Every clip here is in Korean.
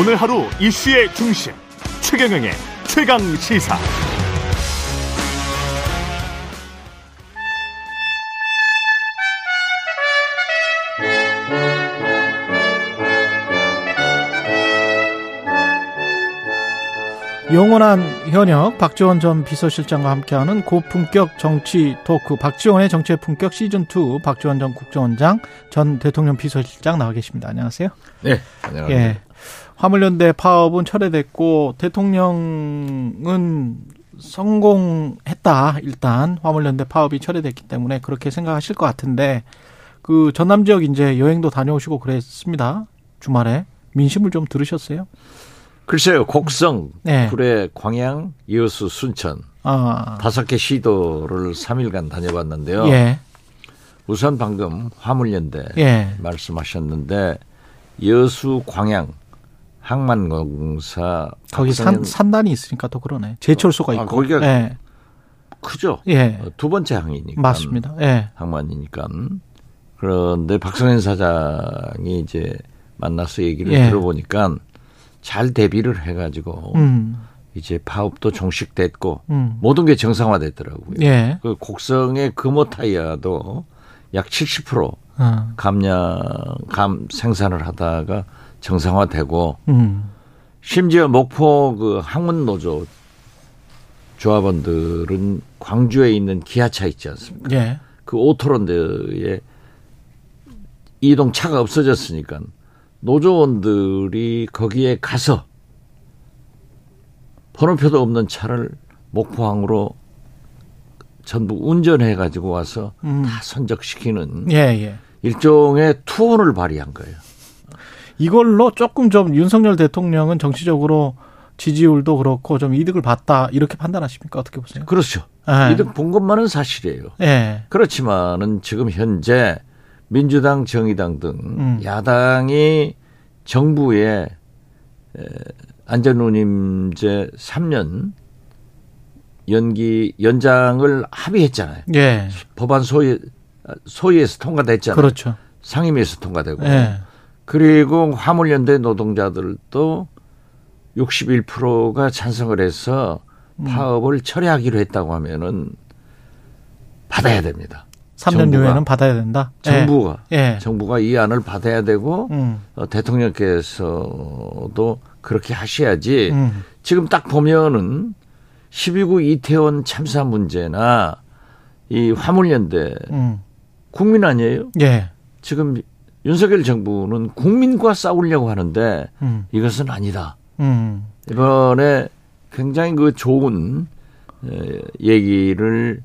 오늘 하루 이슈의 중심 최경영의 최강 시사. 영원한 현역 박지원 전 비서실장과 함께하는 고품격 정치 토크 박지원의 정치의 품격 시즌 2 박지원 전 국정원장 전 대통령 비서실장 나와 계십니다. 안녕하세요. 네, 안녕하세요. 예. 화물연대 파업은 철회됐고 대통령은 성공했다. 일단 화물연대 파업이 철회됐기 때문에 그렇게 생각하실 것 같은데 그 전남 지역 이제 여행도 다녀오시고 그랬습니다. 주말에 민심을 좀 들으셨어요? 글쎄요, 곡성, 네. 구례, 광양, 여수, 순천 아, 다섯 개 시도를 3일간 다녀봤는데요. 예, 우선 방금 화물연대 예, 말씀하셨는데 여수, 광양 항만공사 거기 산, 산단이 있으니까 또 그러네. 제철소가 아, 있고. 거기가 예, 크죠. 예, 어, 두 번째 항이니까 맞습니다. 예, 항만이니까 그런데 박성현 사장이 이제 만나서 얘기를 예. 들어보니까 잘 대비를 해가지고 음, 이제 파업도 종식됐고 음, 모든 게 정상화됐더라고요. 예, 그 곡성의 금호 타이어도 약 70% 어, 감량 감 생산을 하다가 정상화되고 음, 심지어 목포 그 항문 노조 조합원들은 광주에 있는 기아차 있지 않습니까? 예, 그 오토런드에 이동 차가 없어졌으니까 노조원들이 거기에 가서 번호표도 없는 차를 목포항으로 전부 운전해 가지고 와서 음, 다 선적시키는 예, 예. 일종의 투혼을 발휘한 거예요. 이걸로 조금 좀 윤석열 대통령은 정치적으로 지지율도 그렇고 좀 이득을 봤다 이렇게 판단하십니까? 어떻게 보세요? 그렇죠. 예. 이득 본 것만은 사실이에요. 예, 그렇지만은 지금 현재 민주당, 정의당 등 음. 야당이 정부에 에, 안전운임제 3년 연기 연장을 합의했잖아요. 예, 법안 소위 소위에서 통과됐잖아요. 그렇죠. 상임위에서 통과되고 예, 그리고 화물연대 노동자들도 61%가 찬성을 해서 음. 파업을 철회하기로 했다고 하면은 받아야 됩니다. 3년 정부가. 후에는 받아야 된다. 정부가 예, 예. 정부가 이 안을 받아야 되고 음, 어, 대통령께서도 그렇게 하셔야지 음, 지금 딱 보면은 12구 이태원 참사 문제나 이 화물연대 음, 국민 아니에요? 예, 지금 윤석열 정부는 국민과 싸우려고 하는데 음, 이것은 아니다. 음, 이번에 굉장히 그 좋은 에, 얘기를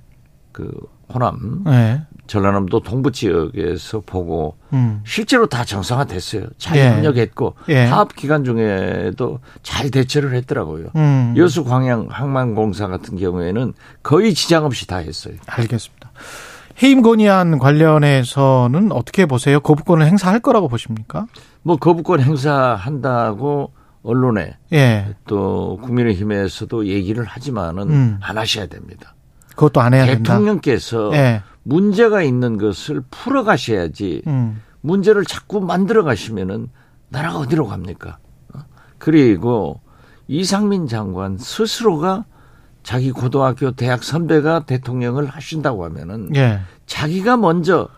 그 호남 예, 전라남도 동부 지역에서 보고 음, 실제로 다 정상화됐어요. 잘 예. 협력했고 예. 파업 기간 중에도 잘 대처를 했더라고요. 음. 여수 광양 항만공사 같은 경우에는 거의 지장 없이 다 했어요. 알겠습니다. 해임 건의안 관련해서는 어떻게 보세요? 거부권을 행사할 거라고 보십니까? 뭐 거부권 행사한다고 언론에 예, 또 국민의힘에서도 얘기를 하지만은 음. 안 하셔야 됩니다. 그것도 안 해야 된다. 대통령께서 예, 문제가 있는 것을 풀어 가셔야지 음, 문제를 자꾸 만들어 가시면은 나라가 어디로 갑니까? 어? 그리고 이상민 장관 스스로가 자기 고등학교 대학 선배가 대통령을 하신다고 하면은 예, 자기가 먼저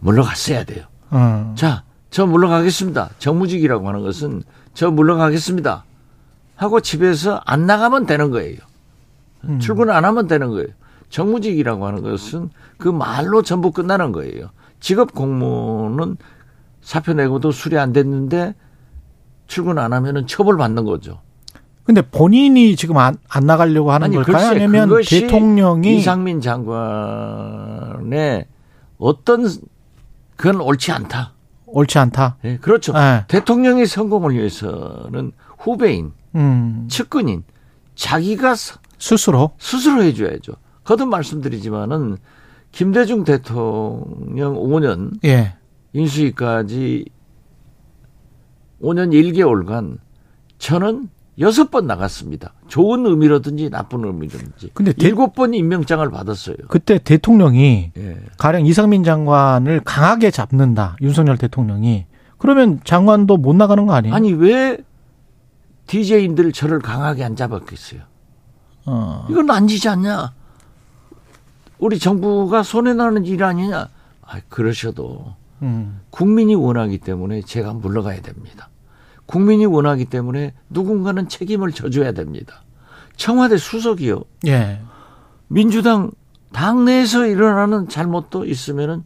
물러갔어야 돼요. 어, 자, 저 물러가겠습니다. 정무직이라고 하는 것은 저 물러가겠습니다. 하고 집에서 안 나가면 되는 거예요. 음. 출근 안 하면 되는 거예요. 정무직이라고 하는 것은 그 말로 전부 끝나는 거예요. 직업 공무원은 사표 내고도 수리 안 됐는데 출근 안 하면은 처벌 받는 거죠. 근데 본인이 지금 안, 안 나가려고 하는 아니, 걸까요? 아니면 대통령이 이상민 장관의 어떤 그건 옳지 않다. 옳지 않다. 예, 그렇죠. 예. 대통령의 성공을 위해서는 후배인, 음, 측근인 자기가 스- 스스로. 스스로 해줘야죠. 거듭 말씀드리지만은 김대중 대통령 5년 예. 인수위까지 5년 1개월간 저는 여섯 번 나갔습니다. 좋은 의미로든지 나쁜 의미로든지. 근데 대- 일곱 번 임명장을 받았어요. 그때 대통령이 예. 가령 이상민 장관을 강하게 잡는다. 윤석열 대통령이 그러면 장관도 못 나가는 거 아니에요? 아니 왜 DJ인들 저를 강하게 안 잡았겠어요? 어. 이건 아니지 않냐? 우리 정부가 손해나는 일 아니냐? 아, 그러셔도 음. 국민이 원하기 때문에 제가 물러가야 됩니다. 국민이 원하기 때문에 누군가는 책임을 져줘야 됩니다. 청와대 수석이요. 예. 민주당 당내에서 일어나는 잘못도 있으면은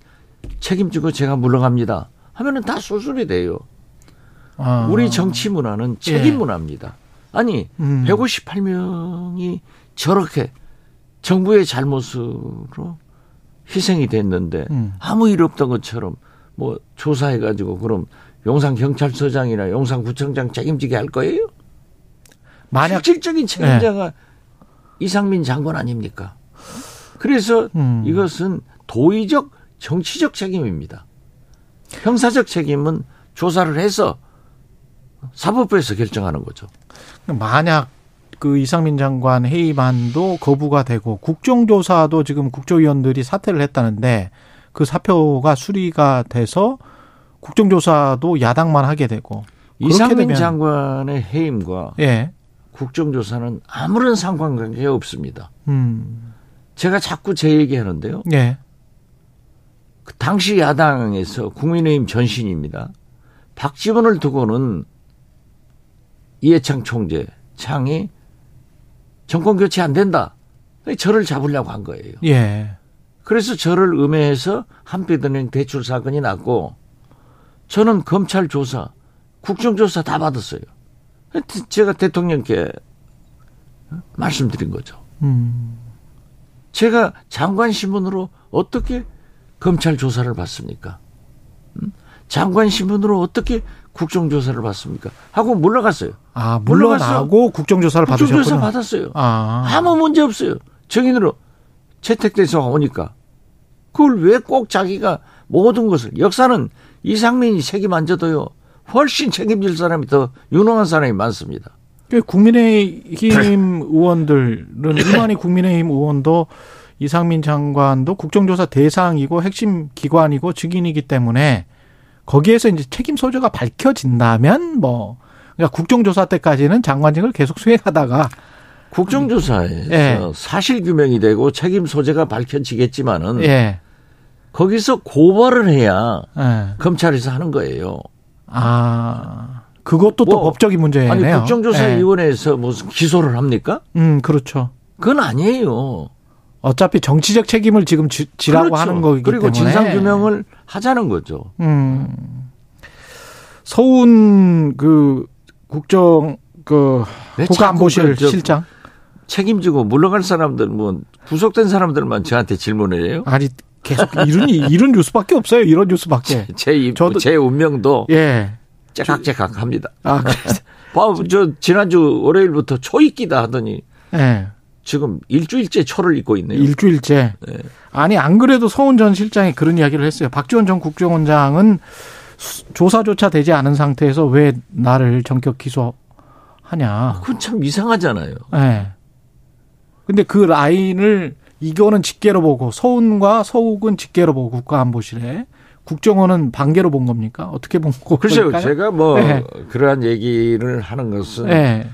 책임지고 제가 물러갑니다. 하면은 다 수술이 돼요. 아. 우리 정치 문화는 책임 예. 문화입니다. 아니, 음. 158명이 저렇게 정부의 잘못으로 희생이 됐는데 음. 아무 일 없던 것처럼 뭐 조사해가지고 그럼 용산 경찰서장이나 용산 구청장 책임지게 할 거예요? 만약 실질적인 책임자가 이상민 장관 아닙니까? 그래서 음. 이것은 도의적 정치적 책임입니다. 형사적 책임은 조사를 해서 사법부에서 결정하는 거죠. 만약 그 이상민 장관 회의만도 거부가 되고 국정조사도 지금 국조위원들이 사퇴를 했다는데 그 사표가 수리가 돼서 국정조사도 야당만 하게 되고 이상민 되면- 장관의 해임과 예. 국정조사는 아무런 상관관계 없습니다. 음. 제가 자꾸 제 얘기하는데요. 예. 그 당시 야당에서 국민의힘 전신입니다. 박지원을 두고는 이해창 총재, 창이 정권 교체 안 된다. 저를 잡으려고 한 거예요. 예. 그래서 저를 음해해서 한빛은행 대출 사건이 났고 저는 검찰 조사, 국정조사 다 받았어요. 제가 대통령께 말씀드린 거죠. 음. 제가 장관 신분으로 어떻게 검찰 조사를 받습니까? 음? 장관 신분으로 어떻게 국정조사를 받습니까? 하고 물러갔어요. 아, 물러갔어. 물러나고 국정조사를 국정조사 받으셨구나. 받았어요. 아. 아무 문제 없어요. 증인으로 채택돼서 오니까. 그걸 왜 꼭 자기가 모든 것을 역사는 이상민이 책임 안 져도요. 훨씬 책임질 사람이 더 유능한 사람이 많습니다. 그 국민의힘 의원들은 이만희 국민의힘 의원도 이상민 장관도 국정조사 대상이고 핵심 기관이고 증인이기 때문에 거기에서 이제 책임 소재가 밝혀진다면 뭐 그러니까 국정조사 때까지는 장관직을 계속 수행하다가 국정조사에서 예. 사실 규명이 되고 책임 소재가 밝혀지겠지만은 예. 거기서 고발을 해야 예. 검찰에서 하는 거예요. 아 그것도 또 뭐, 법적인 문제네요. 아니 국정조사위원회에서 예. 무슨 기소를 합니까? 음 그렇죠. 그건 아니에요. 어차피 정치적 책임을 지금 지, 지라고 그렇죠. 하는 거기 그리고 때문에 진상 규명을 하자는 거죠. 음. 서훈 그 국정 그왜 국가안보실 실장 책임지고 물러갈 사람들 뭐 구속된 사람들만 저한테 질문을 해요. 아니 계속 이런 이런 뉴스밖에 없어요. 이런 뉴스밖에. 제, 입, 저도- 제 운명도 예. 째깍째깍합니다. 아, 그래. 봐, 저 지난주 월요일부터 초 입기다 하더니 예. 지금 일주일째 초를 입고 있네요. 일주일째. 네. 아니 안 그래도 서훈 전 실장이 그런 이야기를 했어요. 박지원 전 국정원장은 수- 조사조차 되지 않은 상태에서 왜 나를 전격 기소하냐. 그건 참 이상하잖아요. 예. 근데 그 라인을 이거는 직계로 보고 서훈과 서욱은 직계로 보고 국가안보실에 국정원은 반계로 본 겁니까? 어떻게 본 거예요? 글쎄요, 제가 뭐 네. 그러한 얘기를 하는 것은 예.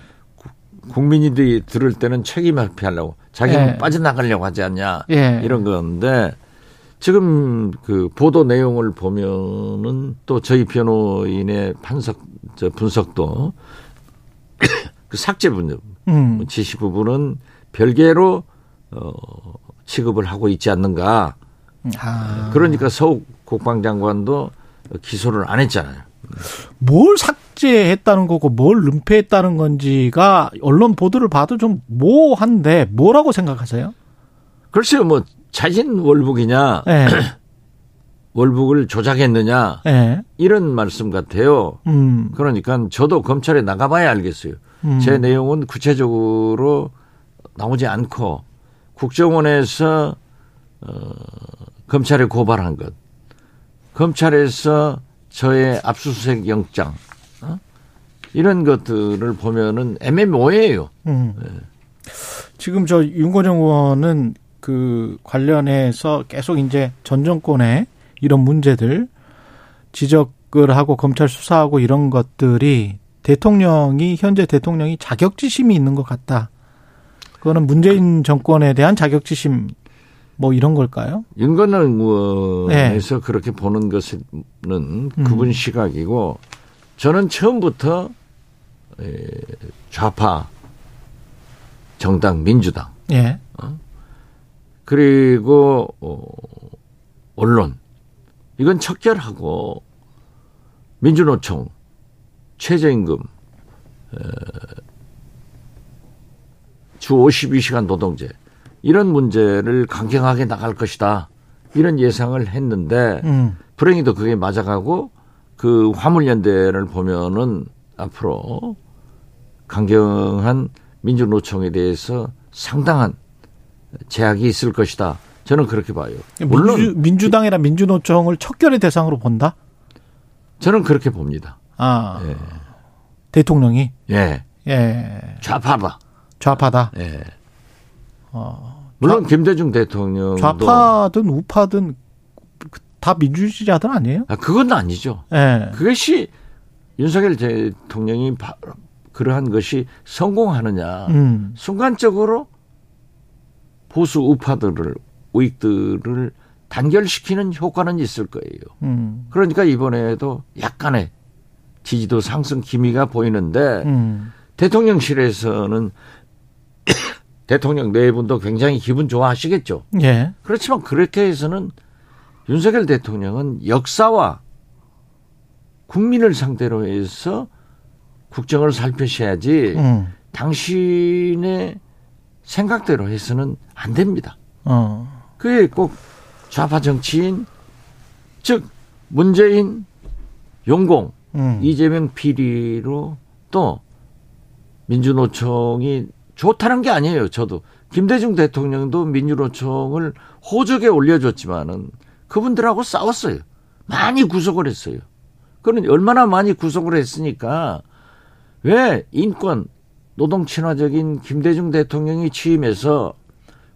국민들이 들을 때는 책임 회피하려고 자기는 네. 빠져나가려고 하지 않냐 예. 이런 건데 지금 그 보도 내용을 보면은 또 저희 변호인의 판석 저 분석도 그 삭제 분석 음. 지시 부분은 별개로 어 취급을 하고 있지 않는가 아. 그러니까 서욱 국방장관도 기소를 안 했잖아요. 뭘 삭제했다는 거고 뭘 은폐했다는 건지가 언론 보도를 봐도 좀 모호한데 뭐라고 생각하세요? 글쎄요, 뭐 자진 월북이냐 예. 월북을 조작했느냐 예. 이런 말씀 같아요. 음. 그러니까 저도 검찰에 나가봐야 알겠어요. 음. 제 내용은 구체적으로 나오지 않고 국정원에서 어, 검찰에 고발한 것, 검찰에서 저의 압수수색 영장 어? 이런 것들을 보면은 애매모호해요. 음. 지금 저 윤건영 의원은 그 관련해서 계속 이제 전 정권의 이런 문제들 지적 하고 검찰 수사하고 이런 것들이 대통령이 현재 대통령이 자격지심이 있는 것 같다. 그거는 문재인 정권에 대한 자격지심 뭐 이런 걸까요? 윤건능 의원에서 네. 그렇게 보는 것은 그분 음. 시각이고 저는 처음부터 좌파 정당 민주당 예. 어? 그리고 어, 언론 이건 척결하고 민주노총 최저임금 주 52시간 노동제 이런 문제를 강경하게 나갈 것이다 이런 예상을 했는데 음. 불행히도 그게 맞아가고 그 화물연대를 보면은 앞으로 강경한 민주노총에 대해서 상당한 제약이 있을 것이다. 저는 그렇게 봐요. 물론 민주, 민주당이나 민주노총을 척결의 대상으로 본다? 저는 그렇게 봅니다. 아. 예. 대통령이? 예. 예. 좌파다. 좌파다. 예. 어. 물론 좌, 김대중 대통령 좌파든 우파든 다 민주주의자들 아니에요? 아, 그건 아니죠. 예. 그것이 윤석열 대통령이 그러한 것이 성공하느냐. 음. 순간적으로 보수 우파들을 우익들을 단결시키는 효과는 있을 거예요. 음. 그러니까 이번에도 약간의 지지도 상승 기미가 보이는데 음. 대통령실에서는 대통령 내분도 굉장히 기분 좋아하시겠죠. 예. 그렇지만 그렇게 해서는 윤석열 대통령은 역사와 국민을 상대로 해서 국정을 살펴셔야지 음. 당신의 생각대로 해서는 안 됩니다. 어. 그게 꼭 좌파 정치인 즉 문재인 용공 음. 이재명 비리로 또 민주노총이 좋다는 게 아니에요. 저도 김대중 대통령도 민주노총을 호적에 올려줬지만은 그분들하고 싸웠어요. 많이 구속을 했어요. 그는 얼마나 많이 구속을 했으니까 왜 인권 노동 친화적인 김대중 대통령이 취임해서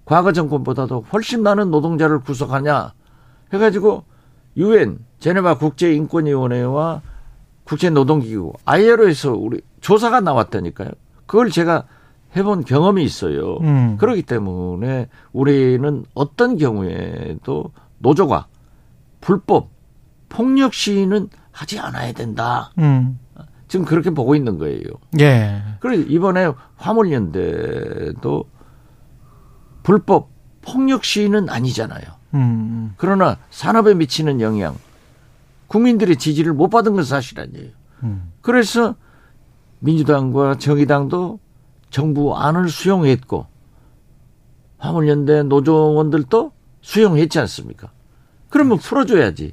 과거 정권보다도 훨씬 많은 노동자를 구속하냐 해가지고 유엔 제네바 국제인권위원회와 국제노동기구 ILO에서 우리 조사가 나왔다니까요. 그걸 제가 해본 경험이 있어요. 음. 그렇기 때문에 우리는 어떤 경우에도 노조가 불법 폭력 시위는 하지 않아야 된다. 음. 지금 그렇게 보고 있는 거예요. 예. 그래서 이번에 화물연대도 불법 폭력 시위는 아니잖아요. 음. 그러나 산업에 미치는 영향, 국민들의 지지를 못 받은 건 사실 아니에요. 음. 그래서 민주당과 정의당도 정부 안을 수용했고 화물연대 노조원들도 수용했지 않습니까? 그러면 풀어줘야지.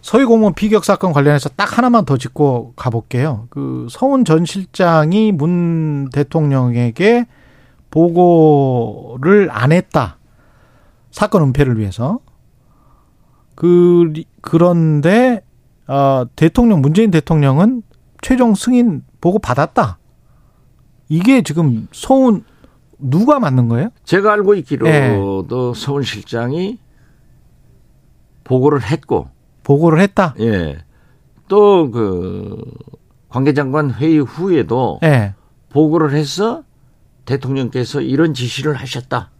서희공무원 비격 사건 관련해서 딱 하나만 더 짚고 가볼게요. 그 서훈 전 실장이 문 대통령에게 보고를 안 했다. 사건 은폐를 위해서. 그, 그런데, 어, 대통령, 문재인 대통령은 최종 승인 보고 받았다. 이게 지금 서훈, 누가 맞는 거예요? 제가 알고 있기로도 네. 서훈 실장이 보고를 했고, 보고를 했다. 예. 또 그 관계장관 회의 후에도 예. 보고를 해서 대통령께서 이런 지시를 하셨다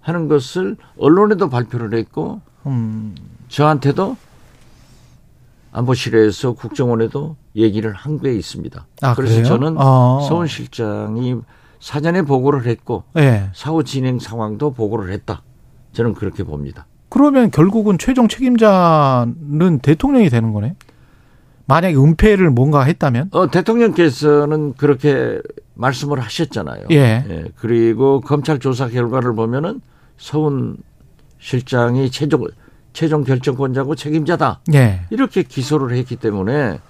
하는 것을 언론에도 발표를 했고 음. 저한테도 안보실에서 국정원에도 얘기를 한 게 있습니다. 아, 그래서 그래요? 저는 아. 서훈 실장이 사전에 보고를 했고 네. 사후 진행 상황도 보고를 했다. 저는 그렇게 봅니다. 그러면 결국은 최종 책임자는 대통령이 되는 거네. 만약에 은폐를 뭔가 했다면? 어, 대통령께서는 그렇게 말씀을 하셨잖아요. 예. 예. 그리고 검찰 조사 결과를 보면은 서훈 실장이 최종 최종 결정권자고 책임자다. 예. 이렇게 기소를 했기 때문에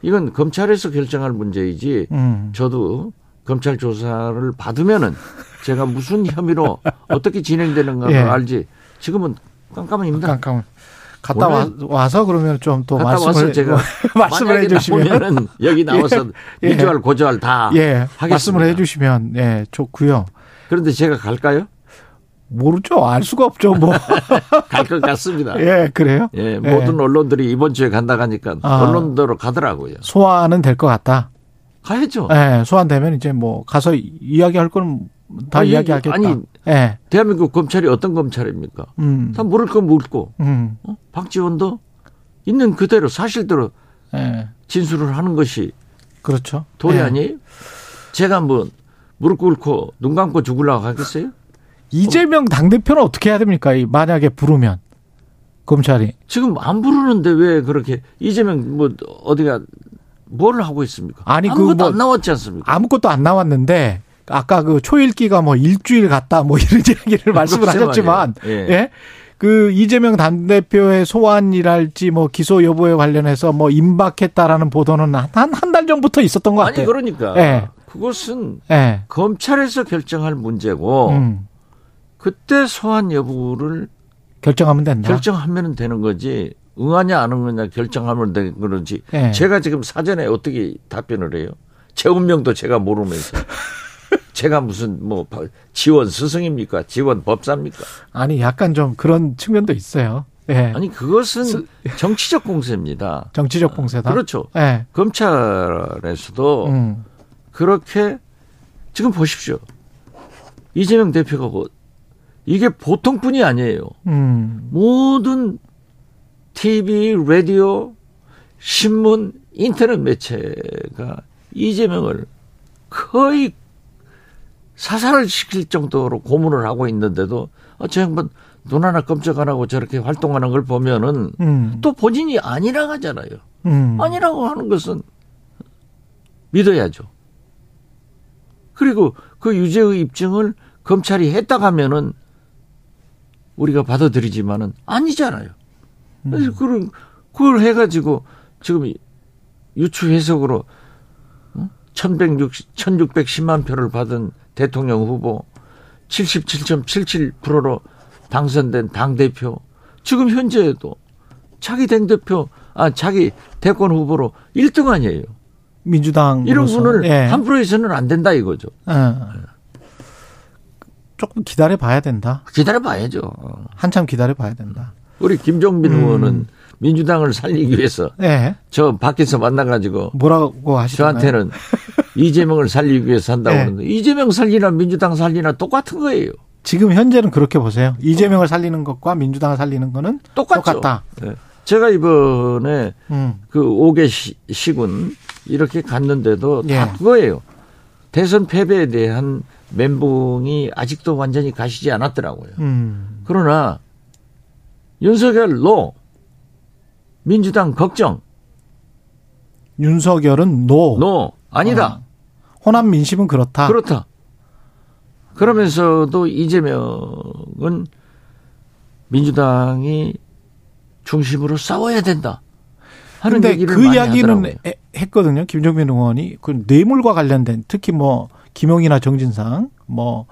이건 검찰에서 결정할 문제이지. 음. 저도 검찰 조사를 받으면은 제가 무슨 혐의로 어떻게 진행되는가를 예. 알지. 지금은 깜깜합니다. 깜깜. 갔다 와, 와서 그러면 좀 또 말씀을 제가 말씀을 해주시면 여기 나와서 예, 민주할 고주할 다 예, 하겠습니다. 말씀을 해주시면 예 좋고요. 그런데 제가 갈까요? 모르죠. 알 수가 없죠. 뭐. 갈 것 같습니다. 예, 그래요? 예, 모든 언론들이 이번 주에 간다 하니까 아. 언론대로 가더라고요. 소환은 될 것 같다. 가야죠. 예, 소환되면 이제 뭐 가서 이야기할 거는 다 아니, 이야기하겠다. 아니, 예. 대한민국 검찰이 어떤 검찰입니까? 음. 다 물을 건 물고 음. 어? 박지원도 있는 그대로 사실대로 예. 진술을 하는 것이 그렇죠. 도리 예. 아니에요? 제가 뭐 무릎 꿇고 눈 감고 죽으려고 하겠어요? 이재명 당대표는 어떻게 해야 됩니까? 이 만약에 부르면 검찰이 지금 안 부르는데 왜 그렇게 이재명 뭐 어디가 뭘 하고 있습니까? 아니, 그 아무것도 뭐- 안 나왔지 않습니까? 아무것도 안 나왔는데 아까 그 초일기가 뭐 일주일 갔다 뭐 이런 이야기를 말씀을 글쎄 하셨지만. 예. 예. 그 이재명 당대표의 소환이랄지 뭐 기소 여부에 관련해서 뭐 임박했다라는 보도는 한 한 달 전부터 있었던 것 아니 같아요. 그러니까 예. 그것은 예. 검찰에서 결정할 문제고 음. 그때 소환 여부를 결정하면 된다. 결정하면 되는 거지 응하냐 안 응하냐 결정하면 되는 거지 예. 제가 지금 사전에 어떻게 답변을 해요? 제 운명도 제가 모르면서 제가 무슨 뭐 지원 스승입니까? 지원 법사입니까? 아니 약간 좀 그런 측면도 있어요. 예. 아니 그것은 정치적 공세입니다. 정치적 봉쇄다. 그렇죠. 예. 검찰에서도 음. 그렇게 지금 보십시오. 이재명 대표가 뭐 이게 보통뿐이 아니에요. 음. 모든 TV, 라디오, 신문, 인터넷 매체가 이재명을 거의 사살을 시킬 정도로 고문을 하고 있는데도 아, 저 양반 눈 하나 깜짝 안 하고 저렇게 활동하는 걸 보면은 음. 또 본인이 아니라 하잖아요. 음. 아니라고 하는 것은 믿어야죠. 그리고 그 유죄의 입증을 검찰이 했다 하면은 우리가 받아들이지만은 아니잖아요. 그래서 그걸, 그걸 해가지고 지금 유추 해석으로 1160, 1610만 표를 받은 대통령 후보 77.77%로 당선된 당대표 지금 현재에도 자기 당대표 아 자기 대권 후보로 1등 아니에요. 민주당 이런 분을 예. 함부로 해서는 안 된다 이거죠. 어. 조금 기다려 봐야 된다. 기다려 봐야죠. 어. 한참 기다려 봐야 된다. 우리 김종민 음. 의원은 민주당을 살리기 위해서 예. 저 밖에서 만나가지고 뭐라고 하시나요? 저한테는 이재명을 살리기 위해서 한다고 네. 그러는데 이재명 살리나 민주당 살리나 똑같은 거예요. 지금 현재는 그렇게 보세요. 이재명을 살리는 것과 민주당을 살리는 거는 똑같죠. 똑같다. 네. 제가 이번에 음. 그 5개 시, 시군 이렇게 갔는데도 다 예. 그거예요. 대선 패배에 대한 멘붕이 아직도 완전히 가시지 않았더라고요. 음. 그러나 윤석열 no 민주당 걱정 윤석열은 no. no 아니다 호남 민심은 그렇다. 그렇다. 그러면서도 이재명은 민주당이 중심으로 싸워야 된다 하는 그 많이 이야기는. 해- 했거든요. 김종민 의원이 그 뇌물과 관련된 특히 뭐 김용이나 정진상 뭐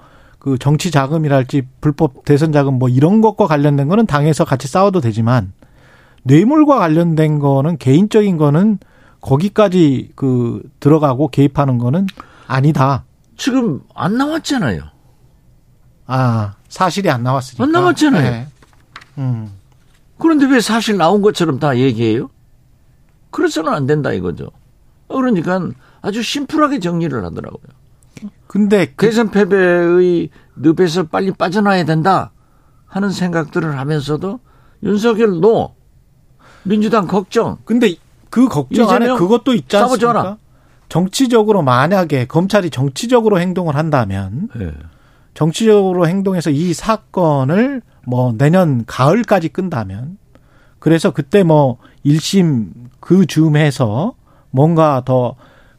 그 정치 자금이랄지 불법 대선 자금 뭐 이런 것과 관련된 거는 당에서 같이 싸워도 되지만 뇌물과 관련된 거는 개인적인 거는 거기까지 그 들어가고 개입하는 거는 아니다. 지금 안 나왔잖아요. 아 사실이 안 나왔으니까. 안 나왔잖아요. 네. 음. 그런데 왜 사실 나온 것처럼 다 얘기해요? 그래서는 안 된다 이거죠. 그러니까 아주 심플하게 정리를 하더라고요. 근데 그 대선 패배의 늪에서 빨리 빠져나야 된다 하는 생각들을 하면서도 윤석열 노 민주당 걱정 근데 그 걱정 안에 그것도 있지 않습니까? 마라. 정치적으로 만약에 검찰이 정치적으로 행동을 한다면 정치적으로 행동해서 이 사건을 뭐 내년 가을까지 끈다면 그래서 그때 뭐 1심 그 즈음해서 뭔가 더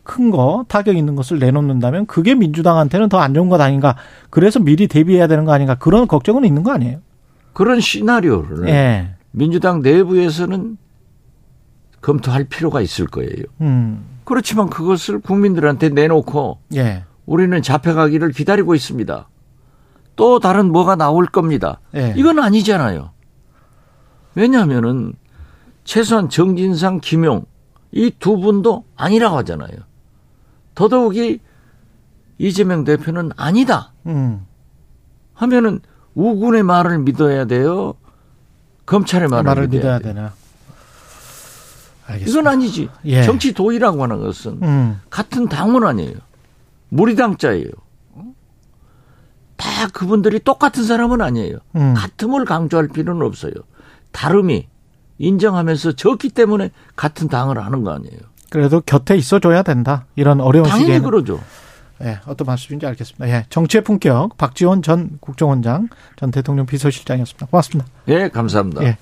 큰 거 타격 있는 것을 내놓는다면 그게 민주당한테는 더 안 좋은 것 아닌가 그래서 미리 대비해야 되는 거 아닌가 그런 걱정은 있는 거 아니에요? 그런 시나리오를 예. 민주당 내부에서는 검토할 필요가 있을 거예요. 음. 그렇지만 그것을 국민들한테 내놓고 예. 우리는 잡혀가기를 기다리고 있습니다. 또 다른 뭐가 나올 겁니다. 예. 이건 아니잖아요. 왜냐하면은 최소한 정진상, 김용 이 두 분도 아니라고 하잖아요. 더더욱이 이재명 대표는 아니다 음. 하면은 우군의 말을 믿어야 돼요. 검찰의 말을, 말을 믿어야, 믿어야. 되나. 알겠습니다. 이건 아니지. 예. 정치 도의라고 하는 것은 음. 같은 당은 아니에요. 무리당자예요. 다 그분들이 똑같은 사람은 아니에요. 음. 같음을 강조할 필요는 없어요. 다름이 인정하면서 졌기 때문에 같은 당을 하는 거 아니에요. 그래도 곁에 있어줘야 된다. 이런 어려운 당연히 시기에는. 그러죠. 예, 어떤 말씀인지 알겠습니다. 예, 정치의 품격 박지원 전 국정원장 전 대통령 비서실장이었습니다. 고맙습니다. 예, 감사합니다. 예.